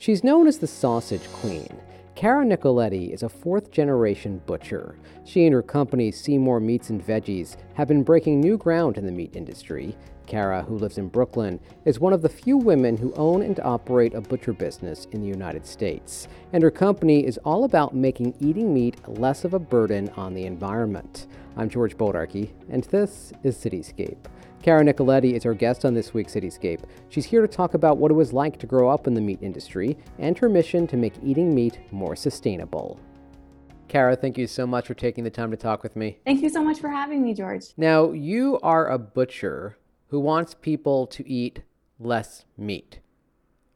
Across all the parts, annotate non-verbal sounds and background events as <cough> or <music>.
She's known as the Sausage Queen. Cara Nicoletti is a fourth generation butcher. She and her company, Seemore Meats and Veggies, have been breaking new ground in the meat industry. Cara, who lives in Brooklyn, is one of the few women who own and operate a butcher business in the United States. And her company is all about making eating meat less of a burden on the environment. I'm George Bodarky, and this is Cityscape. Cara Nicoletti is our guest on this week's Cityscape. She's here to talk about what it was like to grow up in the meat industry and her mission to make eating meat more sustainable. Cara, thank you so much for taking the time to talk with me. Thank you so much for having me, George. Now, you are a butcher who wants people to eat less meat.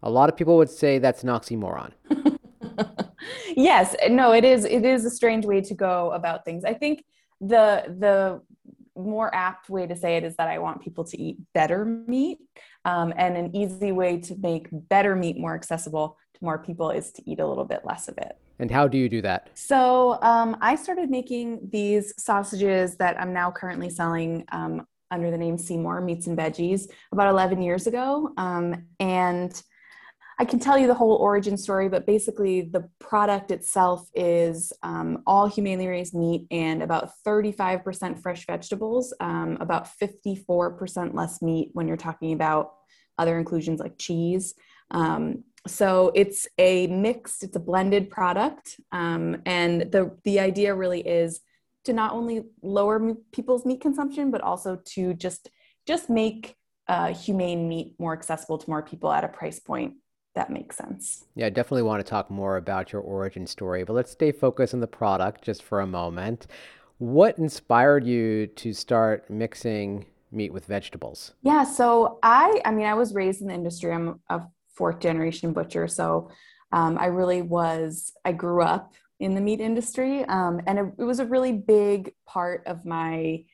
A lot of people would say that's an oxymoron. <laughs> yes, no, it is. It is a strange way to go about things. I think the the more apt way to say it is that I want people to eat better meat. Um, and an easy way to make better meat more accessible to more people is to eat a little bit less of it. And how do you do that? So um, I started making these sausages that I'm now currently selling um, under the name Seemore Meats and Veggies about 11 years ago. Um, and I can tell you the whole origin story, but basically, the product itself is um, all humanely raised meat and about 35% fresh vegetables, um, about 54% less meat when you're talking about other inclusions like cheese. Um, so it's a mixed, it's a blended product, um, and the the idea really is to not only lower people's meat consumption, but also to just just make uh, humane meat more accessible to more people at a price point that makes sense. Yeah, I definitely want to talk more about your origin story, but let's stay focused on the product just for a moment. What inspired you to start mixing meat with vegetables? Yeah, so I I mean I was raised in the industry. I'm a fourth generation butcher, so um, I really was I grew up in the meat industry, um, and it, it was a really big part of my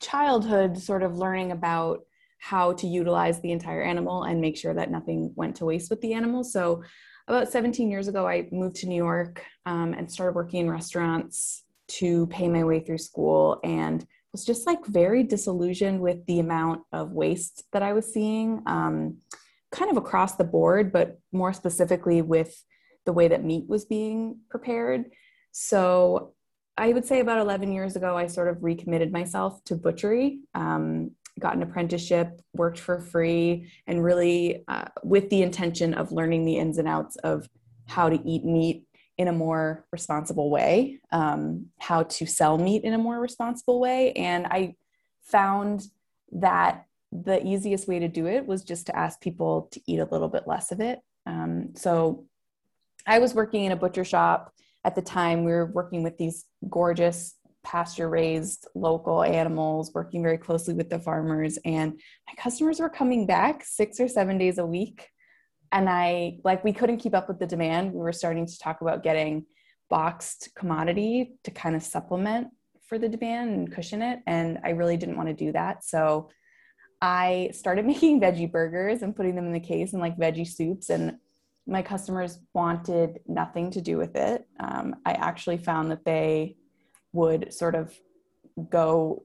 childhood, sort of learning about how to utilize the entire animal and make sure that nothing went to waste with the animal. So, about 17 years ago, I moved to New York um, and started working in restaurants to pay my way through school and was just like very disillusioned with the amount of waste that I was seeing, um, kind of across the board, but more specifically with the way that meat was being prepared. So I would say about 11 years ago, I sort of recommitted myself to butchery. Um, got an apprenticeship, worked for free, and really uh, with the intention of learning the ins and outs of how to eat meat in a more responsible way, um, how to sell meat in a more responsible way. And I found that the easiest way to do it was just to ask people to eat a little bit less of it. Um, so I was working in a butcher shop at the time. We were working with these gorgeous pasture raised local animals, working very closely with the farmers. And my customers were coming back six or seven days a week. And I, like, we couldn't keep up with the demand. We were starting to talk about getting boxed commodity to kind of supplement for the demand and cushion it. And I really didn't want to do that. So I started <laughs> making veggie burgers and putting them in the case and like veggie soups. And my customers wanted nothing to do with it. Um, I actually found that they would sort of go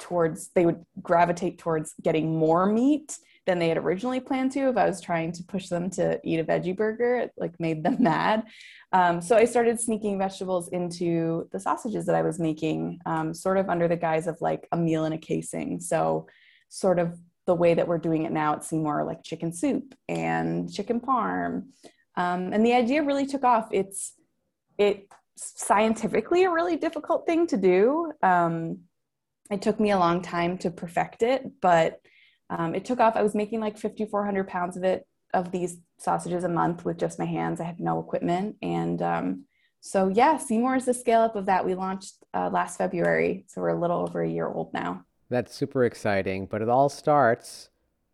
towards they would gravitate towards getting more meat than they had originally planned to. If i was trying to push them to eat a veggie burger it like made them <laughs> mad. Um, so i started sneaking vegetables into the sausages that i was making um, sort of under the guise of like a meal in a casing. So sort of the way that we're doing it now at Seemore like chicken soup and chicken parm. Um, and the idea really took off. It's it scientifically a really difficult thing to do. Um, it took me a long time to perfect it, but um, it took off. I was making like 5,400 pounds of it, of these sausages a month with just my hands. I had no equipment. And um, so, yeah, Seemore is the scale up of that. We launched uh, last February. So we're a little over a year old now. That's super exciting. But it all starts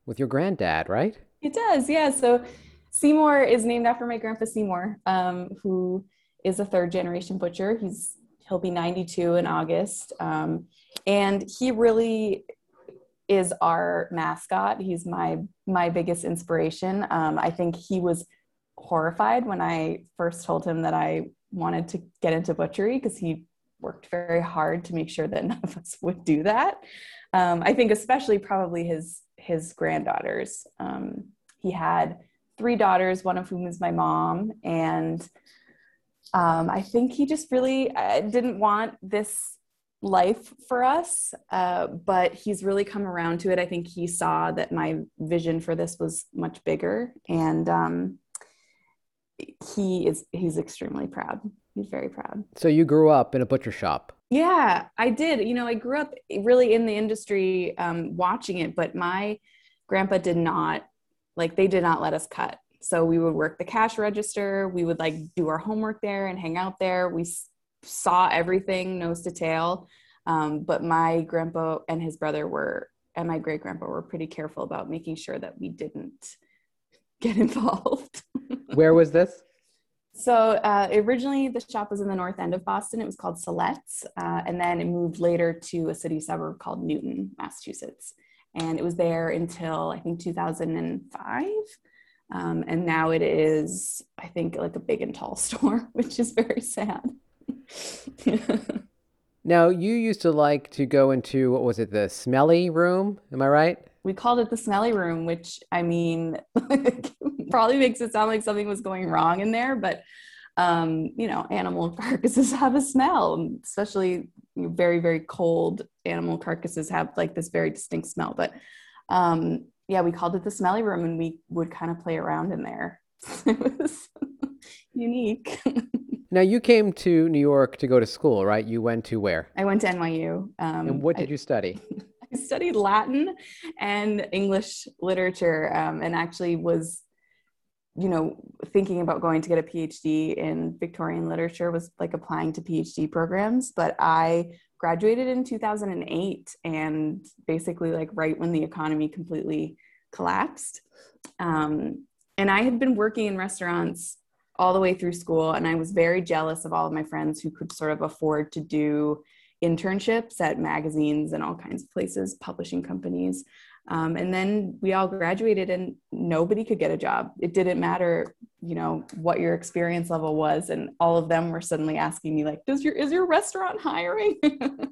with your granddad, right? It does, yeah. So Seemore is named after my grandpa Seymour, um, who is a third generation butcher. He's he'll be 92 in August, um, and he really is our mascot. He's my my biggest inspiration. Um, I think he was horrified when I first told him that I wanted to get into butchery because he worked very hard to make sure that <laughs> none of us would do that. Um, I think especially probably his his granddaughters. Um, he had three daughters, one of whom is my mom. And um, I think he just really uh, didn't want this life for us, uh, but he's really come around to it. I think he saw that my vision for this was much bigger, and um, he is he's extremely proud. He's very proud. So you grew up in a butcher shop. Yeah, I did. You know, I grew up really in the industry, um, watching it, but my grandpa did not like they did not let us cut. So we would work the cash register. We would like do our homework there and hang out there. We saw everything nose to tail. Um, but my grandpa and his brother were, and my great grandpa were pretty careful about making sure that we didn't get <laughs> involved. Where was this? So uh, originally, the shop was in the north end of Boston. It was called Siletz, uh, and then it moved later to a city suburb called Newton, Massachusetts. And it was there until I think 2005. Um, and now it is, I think, like a big and tall <laughs> store, which is very sad. <laughs> now, you used to like to go into, what was it, the smelly room? Am I right? We called it the smelly room, which I mean, <laughs> probably makes it sound like something was going wrong in there, but um, you know, animal carcasses have a smell, especially very, very cold animal carcasses have like this very distinct smell. But um, yeah, we called it the smelly room and we would kind of play around in there. <laughs> it was unique. <laughs> now, you came to New York to go to school, right? You went to where? I went to NYU. Um, and what did I, you study? <laughs> I studied Latin and English literature um, and actually was you know, thinking about going to get a PhD in Victorian literature was like applying to PhD programs, but I graduated in 2008 and basically like right when the economy completely collapsed. Um, and I had been working in restaurants all the way through school, and I was very jealous of all of my friends who could sort of afford to do internships at magazines and all kinds of places, publishing companies. Um, and then we all graduated and nobody could get a job. It didn't matter, you know, what your experience level was. And all of them were suddenly asking me like, does your, is your restaurant hiring?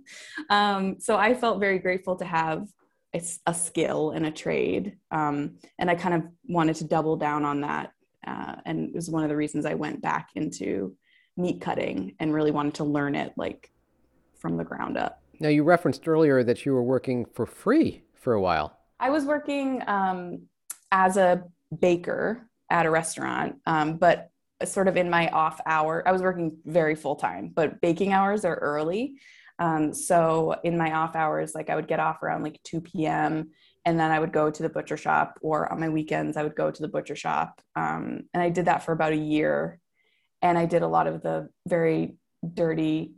<laughs> um, so I felt very grateful to have a, a skill and a trade. Um, and I kind of wanted to double down on that. Uh, and it was one of the reasons I went back into meat cutting and really wanted to learn it like from the ground up. Now, you referenced earlier that you were working for free for a while. I was working um, as a baker at a restaurant, um, but sort of in my off hour, I was working very full time, but baking hours are early. Um, so in my off hours, like I would get off around like 2 p.m. and then I would go to the butcher shop, or on my weekends, I would go to the butcher shop. Um, and I did that for about a year. And I did a lot of the very dirty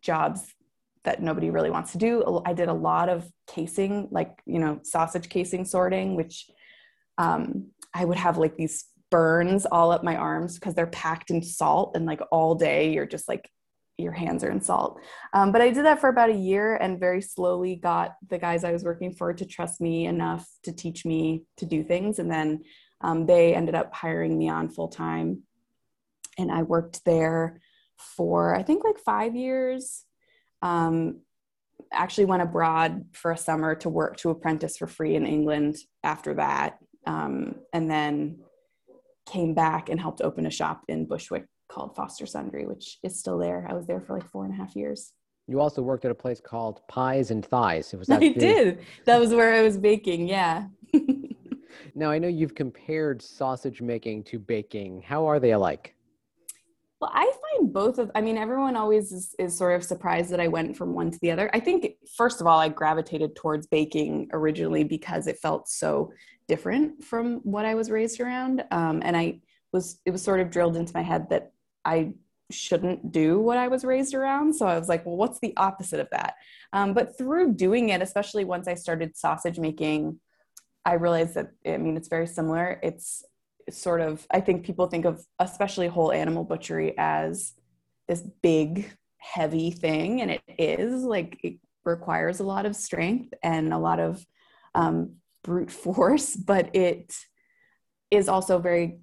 jobs that nobody really wants to do. I did a lot of casing, like, you know, sausage casing sorting, which um, I would have like these burns all up my arms because they're packed in salt and like all day you're just like your hands are in salt. Um, but I did that for about a year and very slowly got the guys I was working for to trust me enough to teach me to do things. And then um, they ended up hiring me on full time. And I worked there for, I think, like five years um, actually went abroad for a summer to work to apprentice for free in England after that. Um, and then came back and helped open a shop in Bushwick called Foster Sundry, which is still there. I was there for like four and a half years. You also worked at a place called Pies and Thighs. It was that I big. did. That was where I was baking. Yeah. <laughs> now I know you've compared sausage making to baking. How are they alike? Well, I both of, I mean, everyone always is, is, sort of surprised that I went from one to the other. I think, first of all, I gravitated towards baking originally because it felt so different from what I was raised around. Um, and I was, it was sort of drilled into my head that I shouldn't do what I was raised around. So I was like, well, what's the opposite of that? Um, but through doing it, especially once I started sausage making, I realized that, I mean, it's very similar. It's sort of i think people think of especially whole animal butchery as this big heavy thing and it is like it requires a lot of strength and a lot of um, brute <laughs> force but it is also very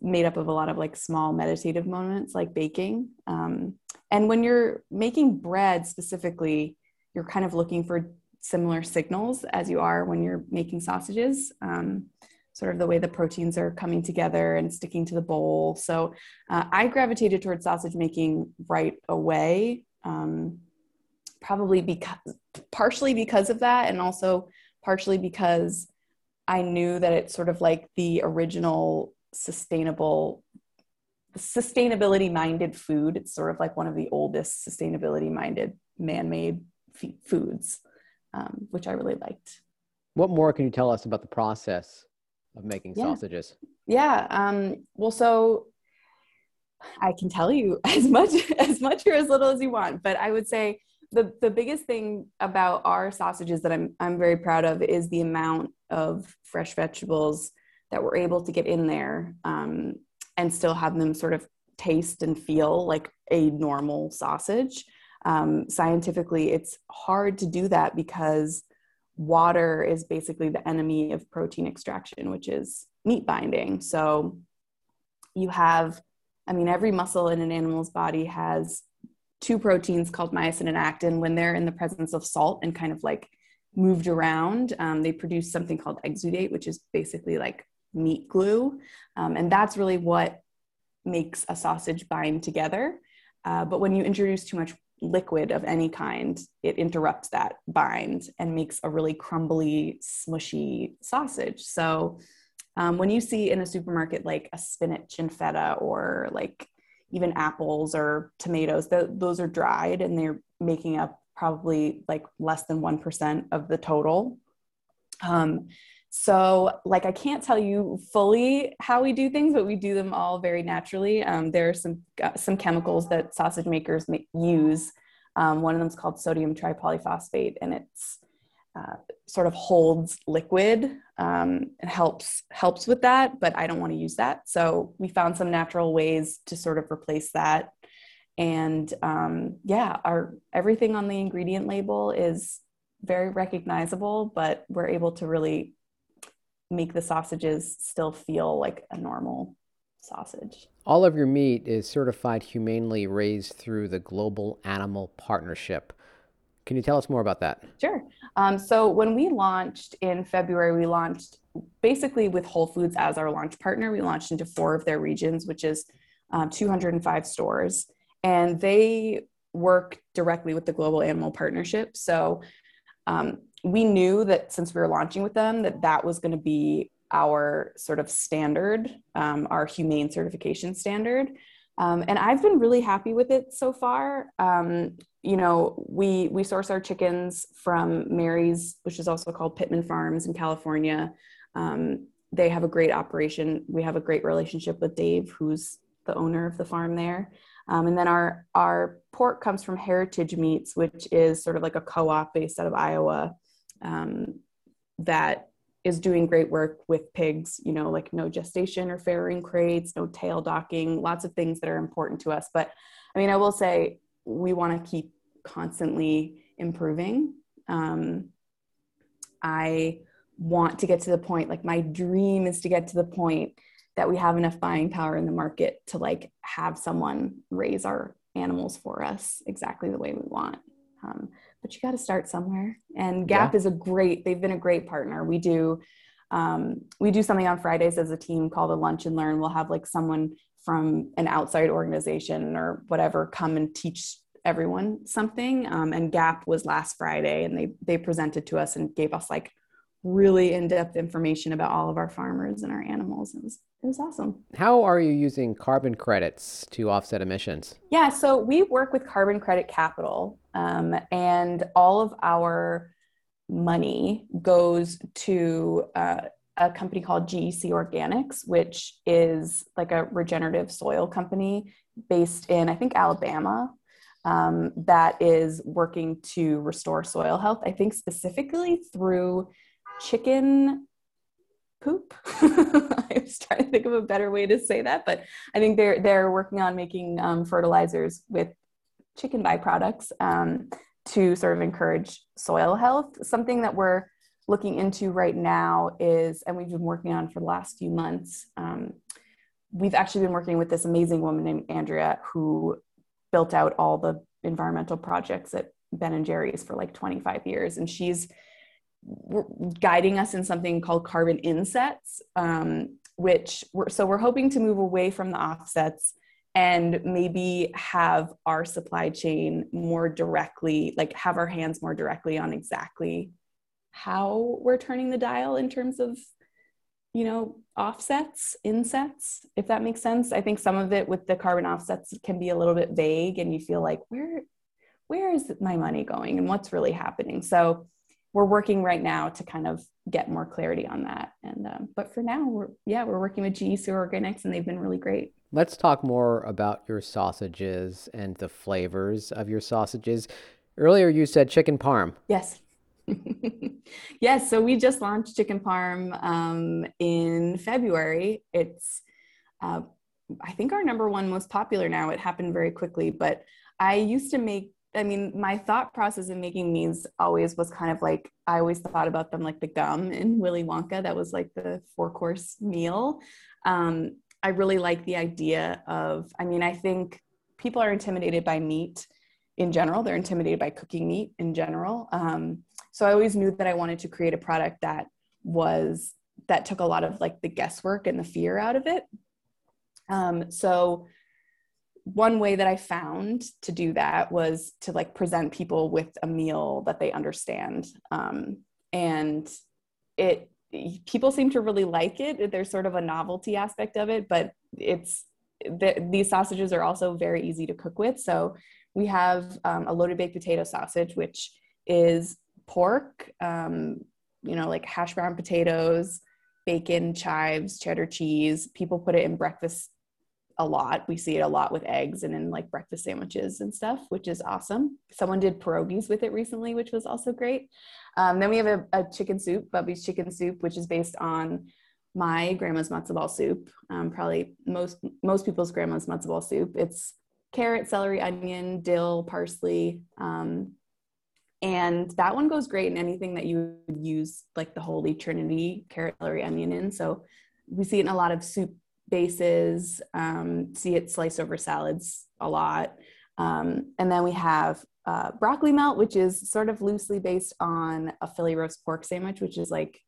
made up of a lot of like small meditative moments like baking. Um, and when you're making bread specifically you're kind of looking for similar signals as you are when you're making sausages. Um, sort of the way the proteins are coming together and sticking to the bowl. So uh, I gravitated towards sausage making right away, um, probably because partially because of that, and also partially because I knew that it's sort of like the original sustainable sustainability minded food. It's sort of like one of the oldest sustainability minded man made f- foods, um, which I really liked. What more can you tell us about the process of making yeah. sausages? Yeah. Um, well, so I can tell you <laughs> as much as much or as little as you want, but I would say the the biggest thing about our sausages that I'm I'm very proud of is the amount of fresh vegetables that we're able to get in there um, and still have them sort of taste and feel like a normal sausage. Um, scientifically, it's hard to do that because water is basically the enemy of protein extraction, which is meat binding. So you have, I mean, every muscle in an animal's body has two proteins called myosin and actin. When they're in the presence of salt and kind of like moved around, um, they produce something called exudate, which is basically like meat glue. Um, and that's really what makes a sausage bind together. Uh, but when you introduce too much liquid of any kind, it interrupts that bind and makes a really crumbly, smushy sausage. So um, when you see in a supermarket like a spinach and feta or like even apples or tomatoes, the, those are dried and they're making up probably like less than 1% of the total. Um, so, like, I can't tell you fully how we do things, but we do them all very naturally. Um, there are some uh, some chemicals that sausage makers use. Um, one of them is called sodium tripolyphosphate, and it's uh, sort of holds liquid um, and helps helps with that. But I don't want to use that, so we found some natural ways to sort of replace that. And um, yeah, our everything on the ingredient label is very recognizable, but we're able to really make the sausages still feel like a normal sausage. All of your meat is certified humanely raised through the Global Animal Partnership. Can you tell us more about that? Sure. Um, so, when we launched in February, we launched basically with Whole Foods as our launch partner. We launched into four of their regions, which is um, 205 stores. And they work directly with the Global Animal Partnership. So, um, we knew that since we were launching with them that that was going to be our sort of standard um, our humane certification standard. Um, and i've been really happy with it so far. Um, you know we we source our chickens from mary's which is also called Pitman farms in california. Um, they have a great operation. We have a great relationship with dave who's the owner of the farm there. Um, and then our our pork comes from heritage meats which is sort of like a co-op based out of iowa um, that is doing great work with pigs, you know, like no gestation or farrowing crates, no tail docking, lots of things that are important to us. But I mean, I will say we want to keep constantly improving. Um, I want to get to the point, like my dream is to get to the point that we have enough buying power in the market to like have someone raise our animals for us exactly the way we want. Um, but you got to start somewhere. And Gap yeah. is a great, they've been a great partner. We do, um, we do something on Fridays as a team called a lunch and learn. We'll have like someone from an outside organization or whatever come and teach everyone something. Um, and Gap was last Friday and they, they presented to us and gave us like really in-depth information about all of our farmers and our animals. It was it was awesome. How are you using carbon credits to offset emissions? Yeah, so we work with Carbon Credit Capital, um, and all of our money goes to uh, a company called GEC Organics, which is like a regenerative soil company based in, I think, Alabama. Um, that is working to restore soil health. I think specifically through chicken poop. <laughs> I was trying to think of a better way to say that, but I think they're they're working on making um, fertilizers with chicken byproducts um, to sort of encourage soil health. Something that we're looking into right now is, and we've been working on for the last few months. Um, we've actually been working with this amazing woman named Andrea who built out all the environmental projects at Ben and Jerry's for like 25 years, and she's guiding us in something called carbon insets, um, which we're, so we're hoping to move away from the offsets and maybe have our supply chain more directly, like have our hands more directly on exactly how we're turning the dial in terms of, you know, offsets, insets, if that makes sense. I think some of it with the carbon offsets can be a little bit vague and you feel like, where, where is my money going and what's really happening? So we're working right now to kind of get more clarity on that. And um, but for now, we're yeah, we're working with GE Sewer Organics, and they've been really great. Let's talk more about your sausages and the flavors of your sausages. Earlier, you said chicken parm. Yes. <laughs> yes. So we just launched chicken parm um, in February. It's, uh, I think, our number one most popular now. It happened very quickly, but I used to make I mean, my thought process in making these always was kind of like I always thought about them like the gum in <laughs> Willy Wonka. That was like the four course meal. Um, I really like the idea of. I mean, I think people are intimidated by meat in general. They're intimidated by cooking meat in general. Um, so I always knew that I wanted to create a product that was that took a lot of like the guesswork and the fear out of it. Um, so one way that I found to do that was to like present people with a meal that they understand. Um, and it, people seem to really like it. There's sort of a novelty aspect of it, but it's, the, these sausages are also very easy to cook with. So we have um, a loaded baked potato sausage, which is pork, um, you know, like hash brown potatoes, bacon, chives, cheddar cheese. People put it in breakfast a lot. We see it a lot with eggs and in like breakfast sandwiches and stuff, which is awesome. Someone did pierogies with it recently, which was also great. Um, then we have a, a, chicken soup, Bubby's chicken soup, which is based on my grandma's matzo ball soup. Um, probably most most people's grandma's matzo ball soup. It's carrot, celery, onion, dill, parsley, um, and that one goes great in anything that you would use like the holy trinity carrot, celery, onion in. So we see it in a lot of soup bases, um, see it sliced over salads a lot. Um, and then we have uh, broccoli melt, which is sort of loosely based on a Philly roast pork sandwich, which is like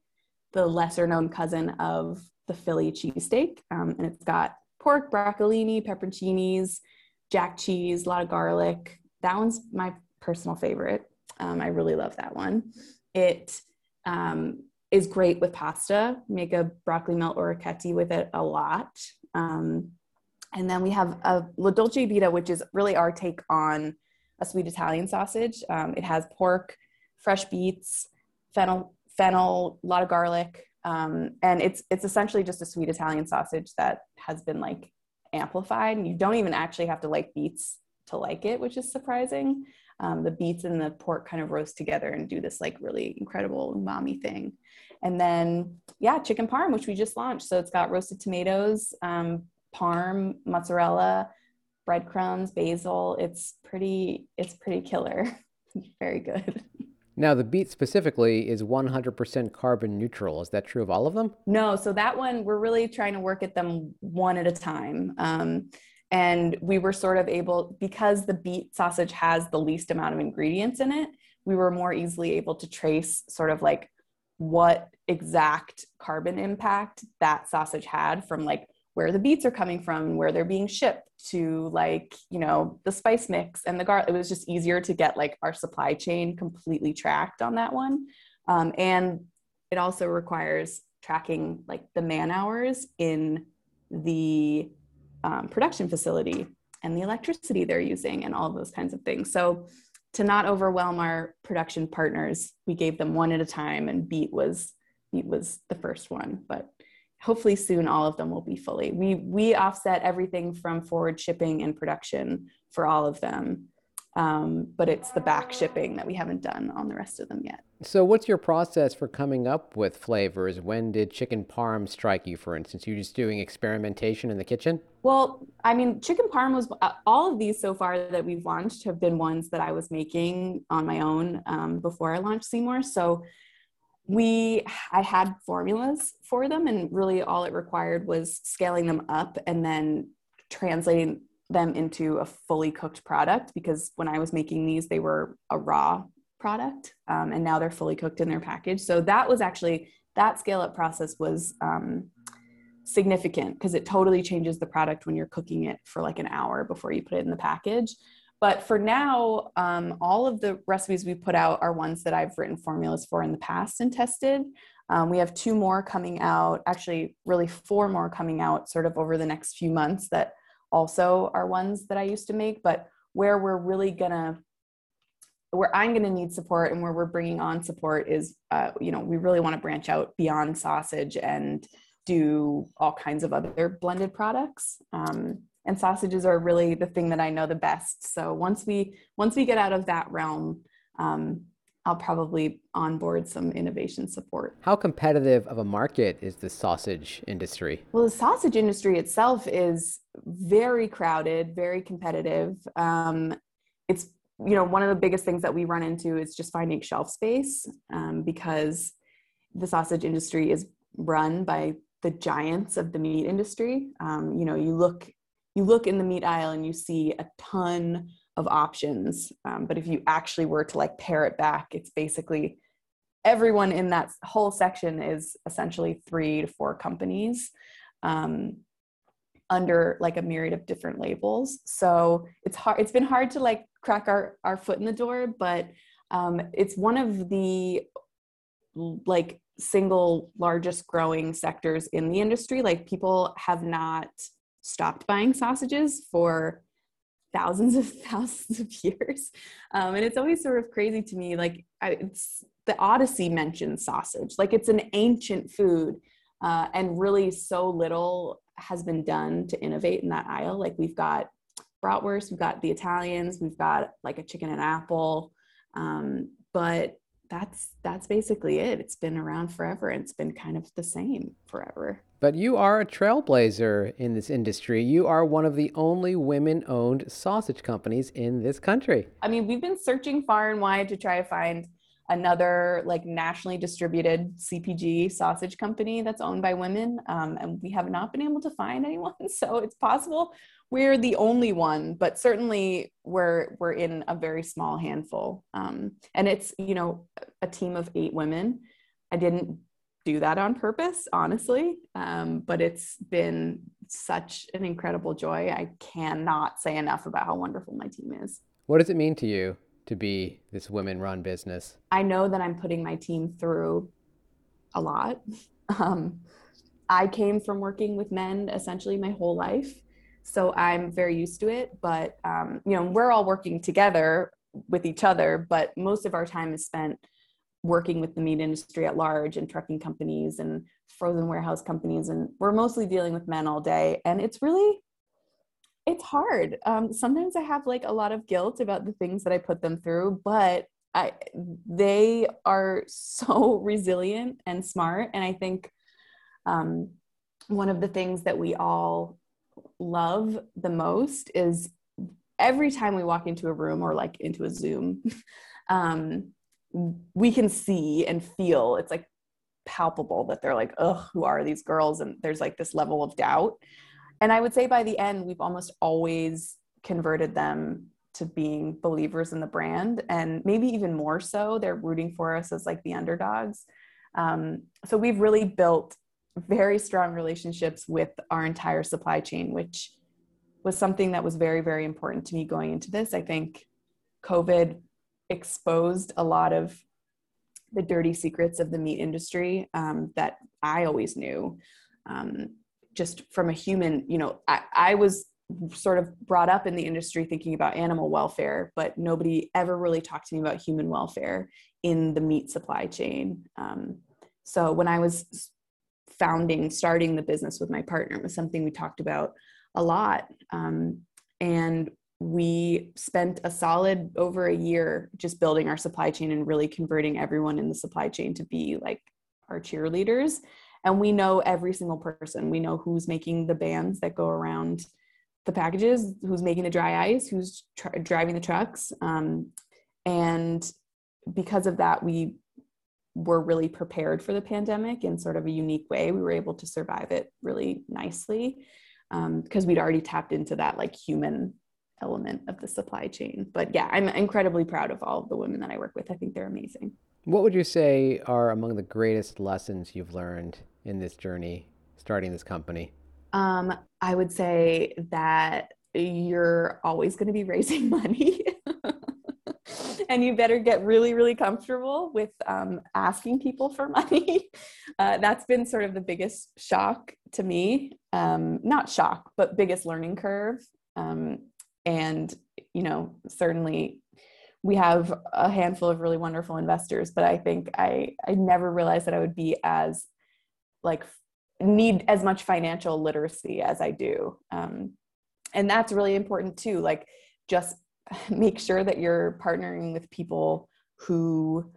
the lesser known cousin of the Philly cheesesteak. Um, and it's got pork, broccolini, pepperoncinis, jack cheese, a lot of garlic. That one's my personal favorite. Um, I really love that one. It um, is great with pasta. Make a broccoli melt or a orecchiette with it a lot. Um, and then we have a La Dolce Vita, which is really our take on a sweet Italian sausage. Um, it has pork, fresh beets, fennel, fennel, a lot of garlic, um, and it's it's essentially just a sweet Italian sausage that has been like amplified. And you don't even actually have to like beets to like it, which is surprising. Um, the beets and the pork kind of roast together and do this like really incredible umami thing. And then, yeah, chicken parm, which we just launched. So it's got roasted tomatoes, um, parm, mozzarella, breadcrumbs, basil. It's pretty, it's pretty killer. <laughs> Very good. Now, the beet specifically is 100% carbon neutral. Is that true of all of them? No. So that one, we're really trying to work at them one at a time. Um, and we were sort of able, because the beet sausage has the least amount of ingredients in it, we were more easily able to trace sort of like what exact carbon impact that sausage had from like where the beets are coming from where they're being shipped to like you know the spice mix and the garlic it was just easier to get like our supply chain completely tracked on that one. Um, and it also requires tracking like the man hours in the um, production facility and the electricity they're using and all those kinds of things so to not overwhelm our production partners, we gave them one at a time, and Beet was Beet was the first one. But hopefully soon, all of them will be fully. We we offset everything from forward shipping and production for all of them. Um, but it's the back shipping that we haven't done on the rest of them yet. So, what's your process for coming up with flavors? When did chicken parm strike you, for instance? You're just doing experimentation in the kitchen? Well, I mean, chicken parm was uh, all of these so far that we've launched have been ones that I was making on my own um, before I launched Seemore. So, we i had formulas for them and really all it required was scaling them up and then translating them into a fully cooked product because when I was making these, they were a raw product, um, and now they're fully cooked in their package. So that was actually that scale up process was um, significant because it totally changes the product when you're cooking it for like an hour before you put it in the package. But for now, um, all of the recipes we put out are ones that I've written formulas for in the past and tested. Um, we have two more coming out, actually, really four more coming out sort of over the next few months that also are ones that I used to make. But where we're really gonna, where I'm gonna need support and where we're bringing on support is, uh, you know, we really wanna branch out beyond sausage and do all kinds of other blended products. Um, and sausages are really the thing that I know the best. So once we once we get out of that realm, um, I'll probably onboard some innovation support. How competitive of a market is the sausage industry? Well, the sausage industry itself is very crowded, very competitive. Um, it's you know one of the biggest things that we run into is just finding shelf space um, because the sausage industry is run by the giants of the meat industry. Um, you know, you look you look in the meat aisle and you see a ton of options. Um, but if you actually were to like pare it back, it's basically everyone in that whole section is essentially three to four companies um, under like a myriad of different labels. So it's hard. It's been hard to like crack our our foot in the door, but um, it's one of the like single largest growing sectors in the industry. Like people have not stopped buying sausages for thousands of <laughs> thousands of years. Um, and it's always sort of crazy to me. Like I, it's the Odyssey mentions sausage, like it's an ancient food, uh, and really so little has been done to innovate in that aisle. Like we've got bratwurst, we've got the Italians, we've got like a chicken and apple, um, but that's that's basically it. It's been around forever. And it's been kind of the same forever. But you are a trailblazer in this industry. You are one of the only women owned sausage companies in this country. I mean, we've been searching far and wide to try to find another like nationally distributed CPG sausage company that's owned by women. Um, and we have not been able to find anyone. <laughs> So it's possible we're the only one, but certainly we're we're in a very small handful. Um, and it's, you know, a team of eight women. I didn't do that on purpose, honestly. Um, but it's been such an incredible joy. I cannot say enough about how wonderful my team is. What does it mean to you to be this women run business? I know that I'm putting my team through a lot. <laughs> Um, I came from working with men essentially my whole life. So I'm very used to it. But, um, you know, we're all working together with each other, but most of our time is spent working with the meat industry at large and trucking companies and frozen warehouse companies and we're mostly dealing with men all day and it's really it's hard um, sometimes i have like a lot of guilt about the things that i put them through but I, they are so <laughs> resilient and smart and i think um, one of the things that we all love the most is every time we walk into a room or like into a zoom <laughs> um, we can see and feel it's like palpable that they're like, oh, who are these girls? And there's like this level of doubt. And I would say by the end, we've almost always converted them to being believers in the brand and maybe even more so they're rooting for us as like the underdogs um, so we've really built very strong relationships with our entire supply chain which was something that was very very important to me going into this i think covid exposed a lot of the dirty secrets of the meat industry um, that I always knew. Um, just from a human, you know, I, I was sort of brought up in the industry thinking about animal welfare, but nobody ever really talked to me about human welfare in the meat supply chain. Um, so when I was founding, starting the business with my partner, was something we talked about a lot. Um, and we spent a solid over a year just building our supply chain and really converting everyone in the supply chain to be like our cheerleaders. And we know every single person. We know who's making the bands that go around the packages who's making the dry ice who's tr- driving the trucks. Um, and because of that we were really prepared for the pandemic in sort of a unique way we were able to survive it really nicely because um, we'd already tapped into that like human element of the supply chain. But yeah, I'm incredibly proud of all of the women that I work with. I think they're amazing. What would you say are among the greatest lessons you've learned in this journey starting this company? Um, I would say that you're always going to be raising <laughs> money. <laughs> and you better get really, really comfortable with um, asking people for <laughs> money. Uh, that's been sort of the biggest shock to me. Um, not shock, but biggest learning curve. Um, and, you know, certainly we have a handful of really wonderful investors, but I think I, I never realized that I would be as like need as much financial literacy as I do. Um, and that's really important too. Like just <laughs> make sure that you're partnering with people who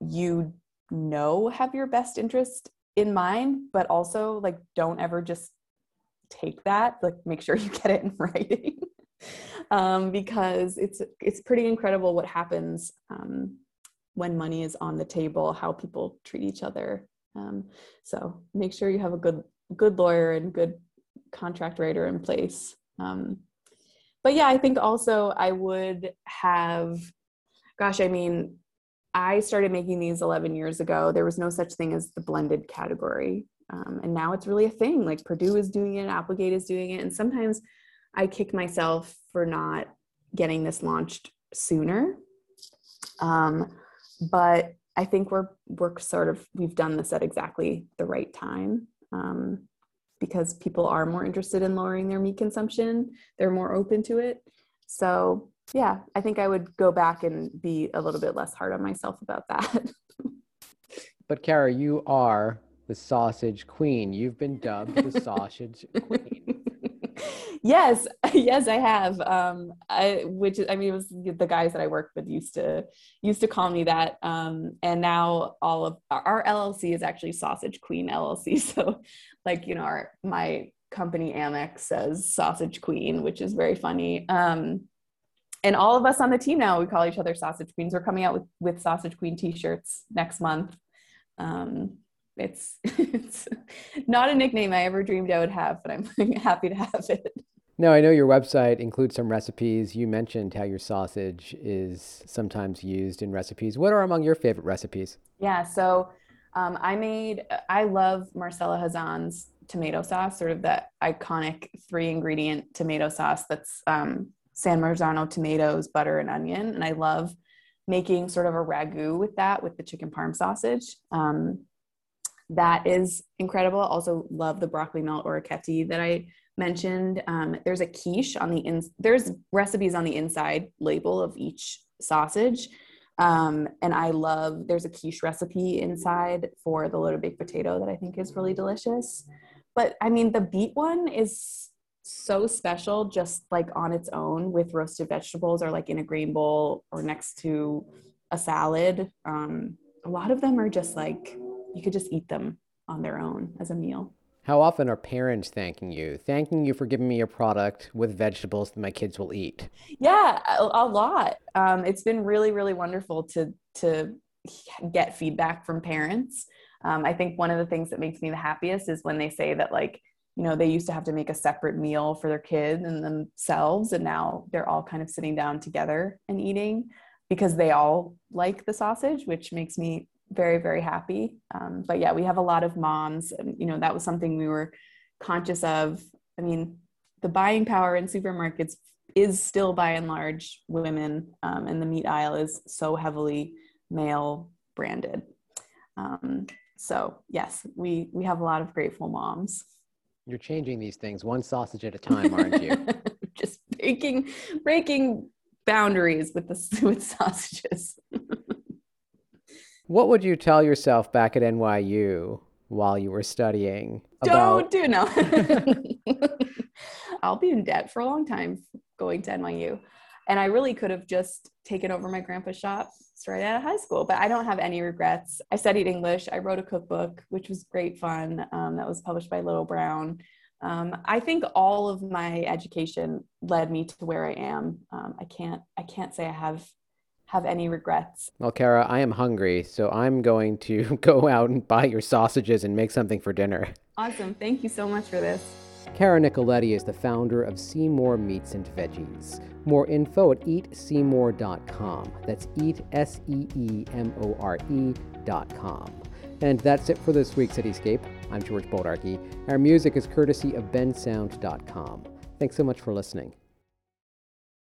you know have your best interest in mind, but also like don't ever just take that. Like make sure you <laughs> get it in writing. <laughs> um, because it's it's pretty incredible what happens um, when money is on the table, how people treat each other. Um, so make sure you have a good good lawyer and good contract writer in place. But yeah, I think also I would have, gosh, I mean, I started making these 11 years ago. There was no such thing as the blended category. Um, and now it's really a thing. Like Perdue is doing it, Applegate is doing it. And sometimes I kick myself for not getting this launched sooner. Um, but I think we're we're sort of we've done this at exactly the right time. Um, because people are more interested in lowering their meat consumption. They're more open to it. So, yeah, I think I would go back and be a little bit less hard on myself about that. <laughs> but, Cara, you are the sausage queen. You've been dubbed the <laughs> sausage queen. <laughs> yes, <laughs> yes, I have. Um, I, which I mean, it was the guys that I worked with used to used to call me that. Um, and now all of our, LLC is actually Sausage Queen LLC. <laughs> So, like you know, our my company Amex says Sausage Queen, which is very funny. Um, and all of us on the team now we call each other Sausage Queens. We're coming out with with Sausage Queen T-shirts next month. Um, it's <laughs> it's not a nickname I ever dreamed I would have, but I'm happy to have it. Now, I know your website includes some recipes. You mentioned how your sausage is sometimes used in recipes. What are among your favorite recipes? Yeah, so um, I made, I love Marcella Hazan's tomato sauce, sort of that iconic three ingredient tomato sauce that's um, San Marzano tomatoes, butter, and onion. And I love making sort of a ragu with that with the chicken parm sausage. Um, that is incredible. Also, love the broccoli melt orecchiette that I mentioned. Um, there's a quiche on the in. There's recipes on the inside label of each sausage, um, and I love. There's a quiche recipe inside for the loaded baked potato that I think is really delicious. But I mean, the beet one is so special, just like on its own with roasted vegetables, or like in a grain bowl, or next to a salad. Um, a lot of them are just like you could just eat them on their own as a meal. How often are parents thanking you, thanking you for giving me a product with vegetables that my kids will eat? Yeah, a, a lot. Um, it's been really, really wonderful to to get feedback from parents. Um, I think one of the things that makes me the happiest is when they say that like you know they used to have to make a separate meal for their kids and themselves, and now they're all kind of sitting down together and eating because they all like the sausage, which makes me very very happy. Um, but yeah we have a lot of moms and you know that was something we were conscious of. I mean the buying power in supermarkets is still by and large women um, and the meat aisle is so heavily male branded. Um, so yes we we have a lot of grateful moms. You're changing these things one sausage at a time aren't you? <laughs> Just breaking breaking boundaries with the <laughs> with sausages <laughs> what would you tell yourself back at NYU while you were studying? About... Don't do no. <laughs> I'll be in debt for a long time going to NYU. And I really could have just taken over my grandpa's shop straight out of high school, but I don't have any regrets. I studied English. I wrote a cookbook, which was great fun. Um, that was published by Little Brown. Um, I think all of my education led me to where I am. Um, I can't I can't say I have have any regrets. Well, Cara, I am hungry, so I'm going to <laughs> go out and buy your sausages and make something for dinner. Awesome. Thank you so much for this. Cara Nicoletti is the founder of Seemore Meats and Veggies. More info at eatseemore.com. That's eat, S E E M O R E.com. And that's it for this week's Cityscape. I'm George Bodarky. Our music is courtesy of bensound.com. Thanks so much for listening.